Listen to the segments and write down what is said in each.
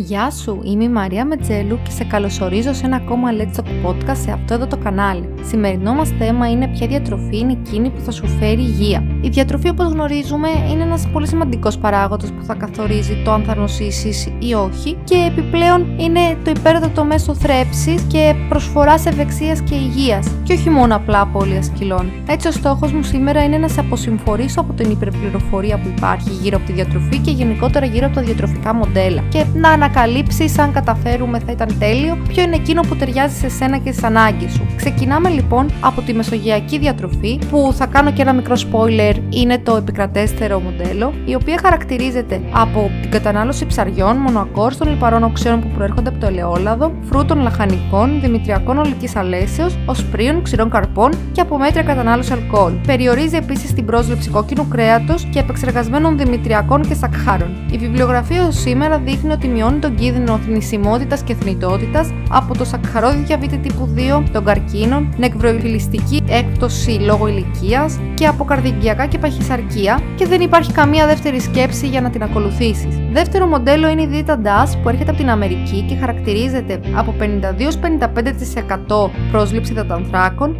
Γεια σου, είμαι η Μαρία Μετζέλου και σε καλωσορίζω σε ένα ακόμα Let's Talk Podcast σε αυτό εδώ το κανάλι. Σημερινό μας θέμα είναι ποια διατροφή είναι εκείνη που θα σου φέρει υγεία. Η διατροφή όπως γνωρίζουμε είναι ένας πολύ σημαντικός παράγοντας που θα καθορίζει το αν θα νοσήσεις ή όχι και επιπλέον είναι το υπέρτατο μέσο θρέψης και προσφοράς ευεξίας και υγείας και όχι μόνο απλά απώλειας κιλών. Έτσι ο στόχος μου σήμερα είναι να σε αποσυμφορήσω από την υπερπληροφορία που υπάρχει γύρω από τη διατροφή και γενικότερα γύρω από τα διατροφικά μοντέλα και να ανακαλύψει αν καταφέρουμε θα ήταν τέλειο, ποιο είναι εκείνο που ταιριάζει σε σένα και στις ανάγκες σου. Ξεκινάμε λοιπόν από τη μεσογειακή διατροφή, που θα κάνω και ένα μικρό spoiler, είναι το επικρατέστερο μοντέλο, η οποία χαρακτηρίζεται από την κατανάλωση ψαριών, μονοακόρστων λιπαρών οξέων που προέρχονται από το ελαιόλαδο, φρούτων λαχανικών, δημητριακών ολικής αλέσεως, οσπρίων, ξηρών καρπών και από μέτρια κατανάλωση αλκοόλ. Περιορίζει επίσης την πρόσληψη κόκκινου κρέατος και επεξεργασμένων δημητριακών και σακχάρων. Η βιβλιογραφία σήμερα δείχνει ότι μειώνει τον κίνδυνο θνησιμότητας και θνητότητας από το σακχαρόδι διαβήτη τύπου 2, των καρκίνων, νεκροφιλιστική έκπτωση λόγω ηλικίας και από καρδιγκιακά και παχυσαρκία και δεν υπάρχει καμία δεύτερη σκέψη για να την ακολουθήσεις. Δεύτερο μοντέλο είναι η δίαιτα DAS που έρχεται από την Αμερική και χαρακτηρίζεται από 52-55% πρόσληψη δατανθράκων,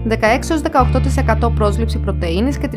16-18% πρόσληψη πρωτεΐνης και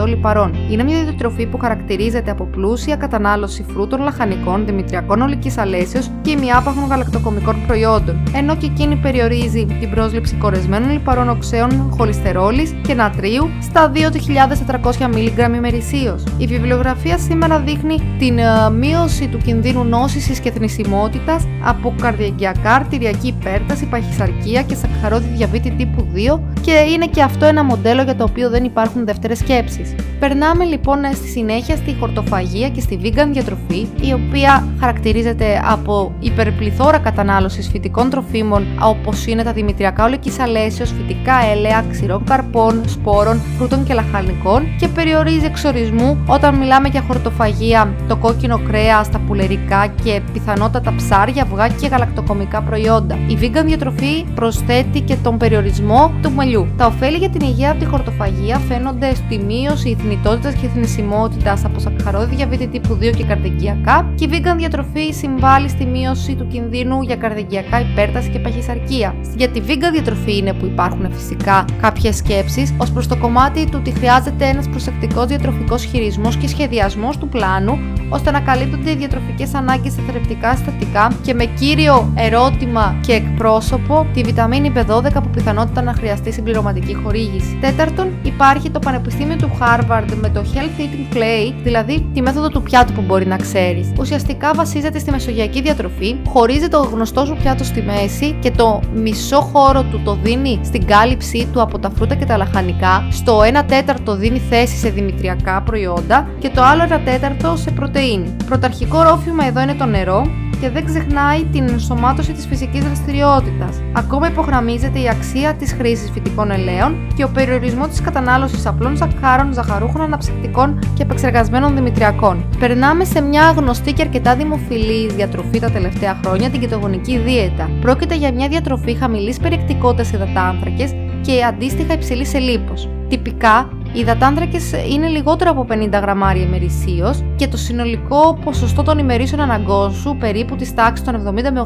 30% λιπαρών. Είναι μια διατροφή που χαρακτηρίζεται από πλούσια κατανάλωση φρούτων, λαχανικών, δημητριακών ολικής αλέσεως και ημιάπαχων γαλακτοκομικών προϊόντων, ενώ και εκείνη περιορίζει την πρόσληψη κορεσμένων λιπαρών οξέων, χολυστερόλης και νατρίου στα 2.400 mg ημερησίως. Η βιβλιογραφία σήμερα δείχνει την uh, μείωση του κινδύνου νόσησης και θνησιμότητας από καρδιακιακά, αρτηριακή υπέρταση, παχυσαρκία και σακχαρόδι διαβήτη τύπου 2 και είναι και αυτό ένα μοντέλο για το οποίο δεν υπάρχουν δεύτερες σκέψεις. Περνάμε λοιπόν στη συνέχεια στη χορτοφαγία και στη vegan διατροφή, η οποία χαρακτηρίζεται από υπερπληθώρα κατανάλωσης φυτικών τροφίμων όπως είναι τα δημητριακά ολική αλέσεω, φυτικά έλαια, ξηρών καρπών, σπόρων, φρούτων και λαχανικών και περιορίζει εξορισμού όταν μιλάμε για χορτοφαγία το κόκκινο κρέας, τα πουλερικά και πιθανότατα ψάρια, αυγά και γαλακτοκομικά προϊόντα. Η vegan διατροφή προσθέτει και τον περιορισμό του μελιού. Τα ωφέλη για την υγεία από τη χορτοφαγία φαίνονται στη μείωση θνητότητα και θνησιμότητα από σακχαρόδι διαβήτη τύπου 2 και καρδικιακά και η vegan διατροφή συμβάλλει στη μείωση του κινδύνου για καρδιακιακά υπέρταση και παχυσαρκία. Για τη vegan διατροφή είναι που υπάρχουν φυσικά κάποιες σκέψεις ως προς το κομμάτι του ότι χρειάζεται ένας προσεκτικός διατροφικός χειρισμός και σχεδιασμός του πλάνου ώστε να καλύπτονται οι διατροφικές ανάγκες σε θρεπτικά συστατικά και με κύριο ερώτημα και εκπρόσωπο τη βιταμίνη B12 που πιθανότητα να χρειαστεί συμπληρωματική χορήγηση. Τέταρτον, υπάρχει το Πανεπιστήμιο του Harvard με το Health Eating Clay, δηλαδή τη μέθοδο του πιάτου που μπορεί να ξέρεις. Ουσιαστικά βασίζεται στη μεσογειακή διατροφή, χωρίζει το γνωστός σου πιάτος στη μέση και το μισό χώρο του το δίνει στην κάλυψή του από τα φρούτα και τα λαχανικά, στο 1 τέταρτο δίνει θέση σε δημητριακά προϊόντα και το άλλο 1 τέταρτο σε πρωτεΐνη. Πρωταρχικό ρόφημα εδώ είναι το νερό και δεν ξεχνάει την ενσωμάτωση της φυσικής δραστηριότητας. Ακόμα υπογραμμίζεται η αξία της χρήσης φυτικών ελαίων και ο περιορισμός της κατανάλωσης απλών ζαχάρων, ζαχαρούχων αναψυκτικών και επεξεργασμένων δημητριακών. Περνάμε σε μια γνωστή και αρκετά δημοφιλής διατροφή τα τελευταία χρόνια, την κετογονική δίαιτα. Πρόκειται για μια διατροφή χαμηλής περιεκτικότητας υδατάνθρακες και αντίστοιχα υψηλής σε λίπος. Τυπικά, οι υδατάνθρακες είναι λιγότερο από 50 γραμμάρια ημερησίως και το συνολικό ποσοστό των ημερήσεων αναγκών σου, περίπου της τάξης των 70 με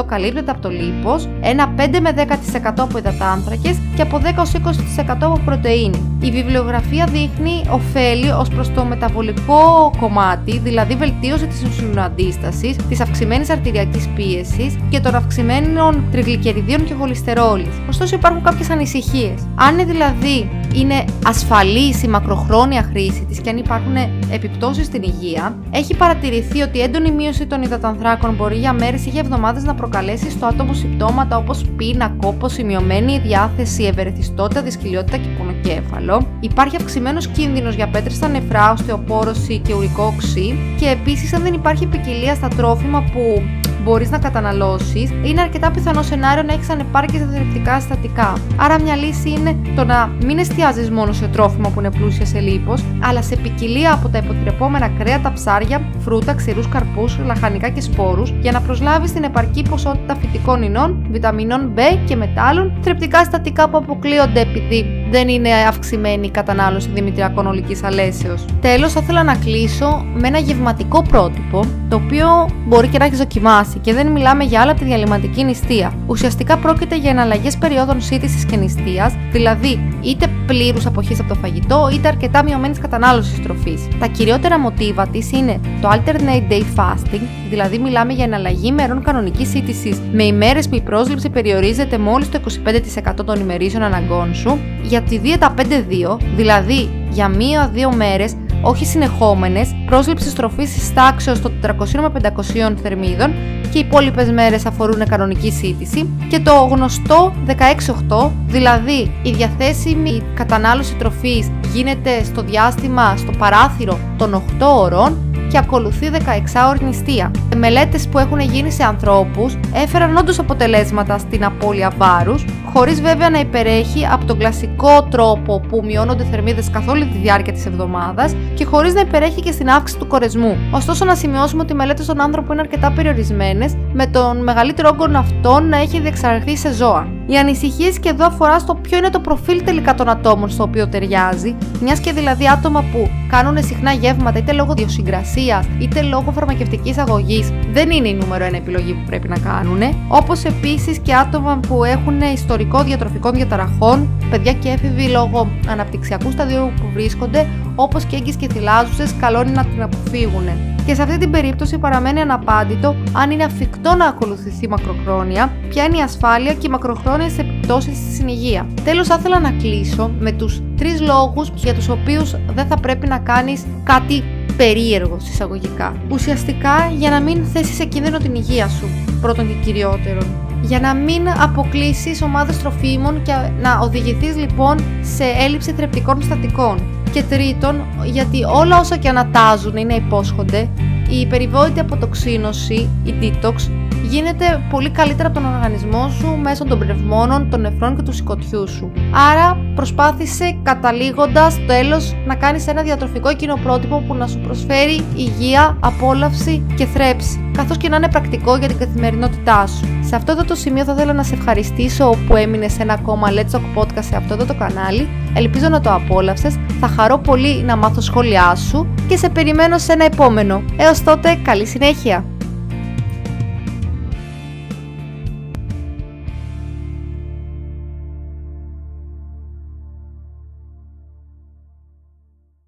80% καλύπτεται από το λίπος, ένα 5 με 10% από υδατάνθρακες και από 10 20% από πρωτενη. Η βιβλιογραφία δείχνει ωφέλη ως προς το μεταβολικό κομμάτι, δηλαδή βελτίωση της ινσουλινοαντίσταση, της αυξημένης αρτηριακής πίεσης και των αυξημένων τριγλικεριδίων και χολυστερόλης. Ωστόσο, υπάρχουν κάποιες ανησυχίες. Αν δηλαδή είναι ασφαλής η μακροχρόνια χρήση της και αν υπάρχουν επιπτώσεις στην υγεία, έχει παρατηρηθεί ότι έντονη μείωση των υδατανθράκων μπορεί για μέρες ή για εβδομάδες να προκαλέσει στο άτομο συμπτώματα όπως πείνα, κόπος, σημειωμένη διάθεση, ευερεθιστότητα, δυσκολιότητα και πονοκέφαλο. Υπάρχει αυξημένος κίνδυνος για πέτρες στα νεφρά, οστεοπόρωση και ουρικό οξύ. Και επίσης, αν δεν υπάρχει ποικιλία στα τρόφιμα που μπορείς να καταναλώσεις, είναι αρκετά πιθανό σενάριο να έχεις ανεπάρκεια στα θρεπτικά συστατικά. Άρα, μια λύση είναι το να μην εστιάζεις μόνο σε τρόφιμα που είναι πλούσια σε λίπος, αλλά σε ποικιλία από τα υποτρεπόμενα κρέατα, ψάρια, φρούτα, ξηρούς καρπούς, λαχανικά και σπόρους, για να προσλάβεις την επαρκή ποσότητα φυτικών ινών, βιταμινών B και μετάλλων, θρεπτικά συστατικά που αποκλείονται επειδή δεν είναι αυξημένη η κατανάλωση δημητριακών ολικής αλέσεως. Τέλος, θα ήθελα να κλείσω με ένα γευματικό πρότυπο, το οποίο μπορεί και να έχεις δοκιμάσει και δεν μιλάμε για άλλα από τη διαλυματική νηστεία. Ουσιαστικά πρόκειται για εναλλαγές περιόδων σύντησης και νηστείας, δηλαδή είτε πλήρους αποχής από το φαγητό, είτε αρκετά μειωμένης κατανάλωσης τροφής. Τα κυριότερα μοτίβα της είναι το alternate day fasting, δηλαδή μιλάμε για εναλλαγή ημερών κανονικής σύντησης με ημέρες που η πρόσληψη περιορίζεται μόλις το 25% των ημερήσεων αναγκών σου, για τη δίαιτα 5-2, δηλαδή για μία-δύο μέρες όχι συνεχόμενες, πρόσληψη τροφή της τάξεως των 400 με 500 θερμίδων και οι υπόλοιπες μέρες αφορούν κανονική σύντηση. Και το γνωστό 16-8, δηλαδή η διαθέσιμη κατανάλωση τροφής γίνεται στο διάστημα, στο παράθυρο των 8 ώρων και ακολουθεί 16ωρη νηστεία. Μελέτες που έχουν γίνει σε ανθρώπους έφεραν όντως αποτελέσματα στην απώλεια βάρους, χωρίς βέβαια να υπερέχει από τον κλασικό τρόπο που μειώνονται θερμίδες καθ' όλη τη διάρκεια της εβδομάδας και χωρίς να υπερέχει και στην αύξηση του κορεσμού. Ωστόσο να σημειώσουμε ότι οι μελέτες στον άνθρωπο είναι αρκετά περιορισμένες, με τον μεγαλύτερο όγκο αυτών να έχει διεξαρθεί σε ζώα. Οι ανησυχίες και εδώ αφορά στο ποιο είναι το προφίλ τελικά των ατόμων στο οποίο ταιριάζει, μιας και δηλαδή άτομα που κάνουν συχνά γεύματα είτε λόγω διοσυγκρασία είτε λόγω φαρμακευτικής αγωγής δεν είναι η νούμερο ένα επιλογή που πρέπει να κάνουν. Όπως επίσης και άτομα που έχουν ιστορικό διατροφικών διαταραχών, παιδιά και έφηβοι λόγω αναπτυξιακού σταδίου που βρίσκονται, όπως και έγκυε και θυλάζουσες, καλό είναι να την αποφύγουν. Και σε αυτή την περίπτωση παραμένει αναπάντητο αν είναι αφικτό να ακολουθηθεί μακροχρόνια, ποια είναι η ασφάλεια και οι μακροχρόνιες επιπτώσεις στην υγεία. Τέλος, θα ήθελα να κλείσω με τους τρεις λόγους για τους οποίους δεν θα πρέπει να κάνεις κάτι περίεργος συσσαγωγικά. Ουσιαστικά για να μην θέσεις σε κίνδυνο την υγεία σου, πρώτον και κυριότερον. Για να μην αποκλείσεις ομάδες τροφίμων και να οδηγηθείς λοιπόν σε έλλειψη θρεπτικών στατικών. Και τρίτον, γιατί όλα όσα και ανατάζουν ή να υπόσχονται, η περιβόητη αποτοξίνωση, η detox, γίνεται πολύ καλύτερα από τον οργανισμό σου μέσω των πνευμόνων, των νεφρών και του σηκωτιού σου. Άρα προσπάθησε καταλήγοντας τέλος να κάνεις ένα διατροφικό πρότυπο που να σου προσφέρει υγεία, απόλαυση και θρέψη, καθώς και να είναι πρακτικό για την καθημερινότητά σου. Σε αυτό εδώ το σημείο θα ήθελα να σε ευχαριστήσω που έμεινες σε ένα ακόμα Let's Talk Podcast σε αυτό εδώ το κανάλι. Ελπίζω να το απόλαυσες, θα χαρώ πολύ να μάθω σχόλιά σου και σε περιμένω σε ένα επόμενο. Έως τότε, καλή συνέχεια!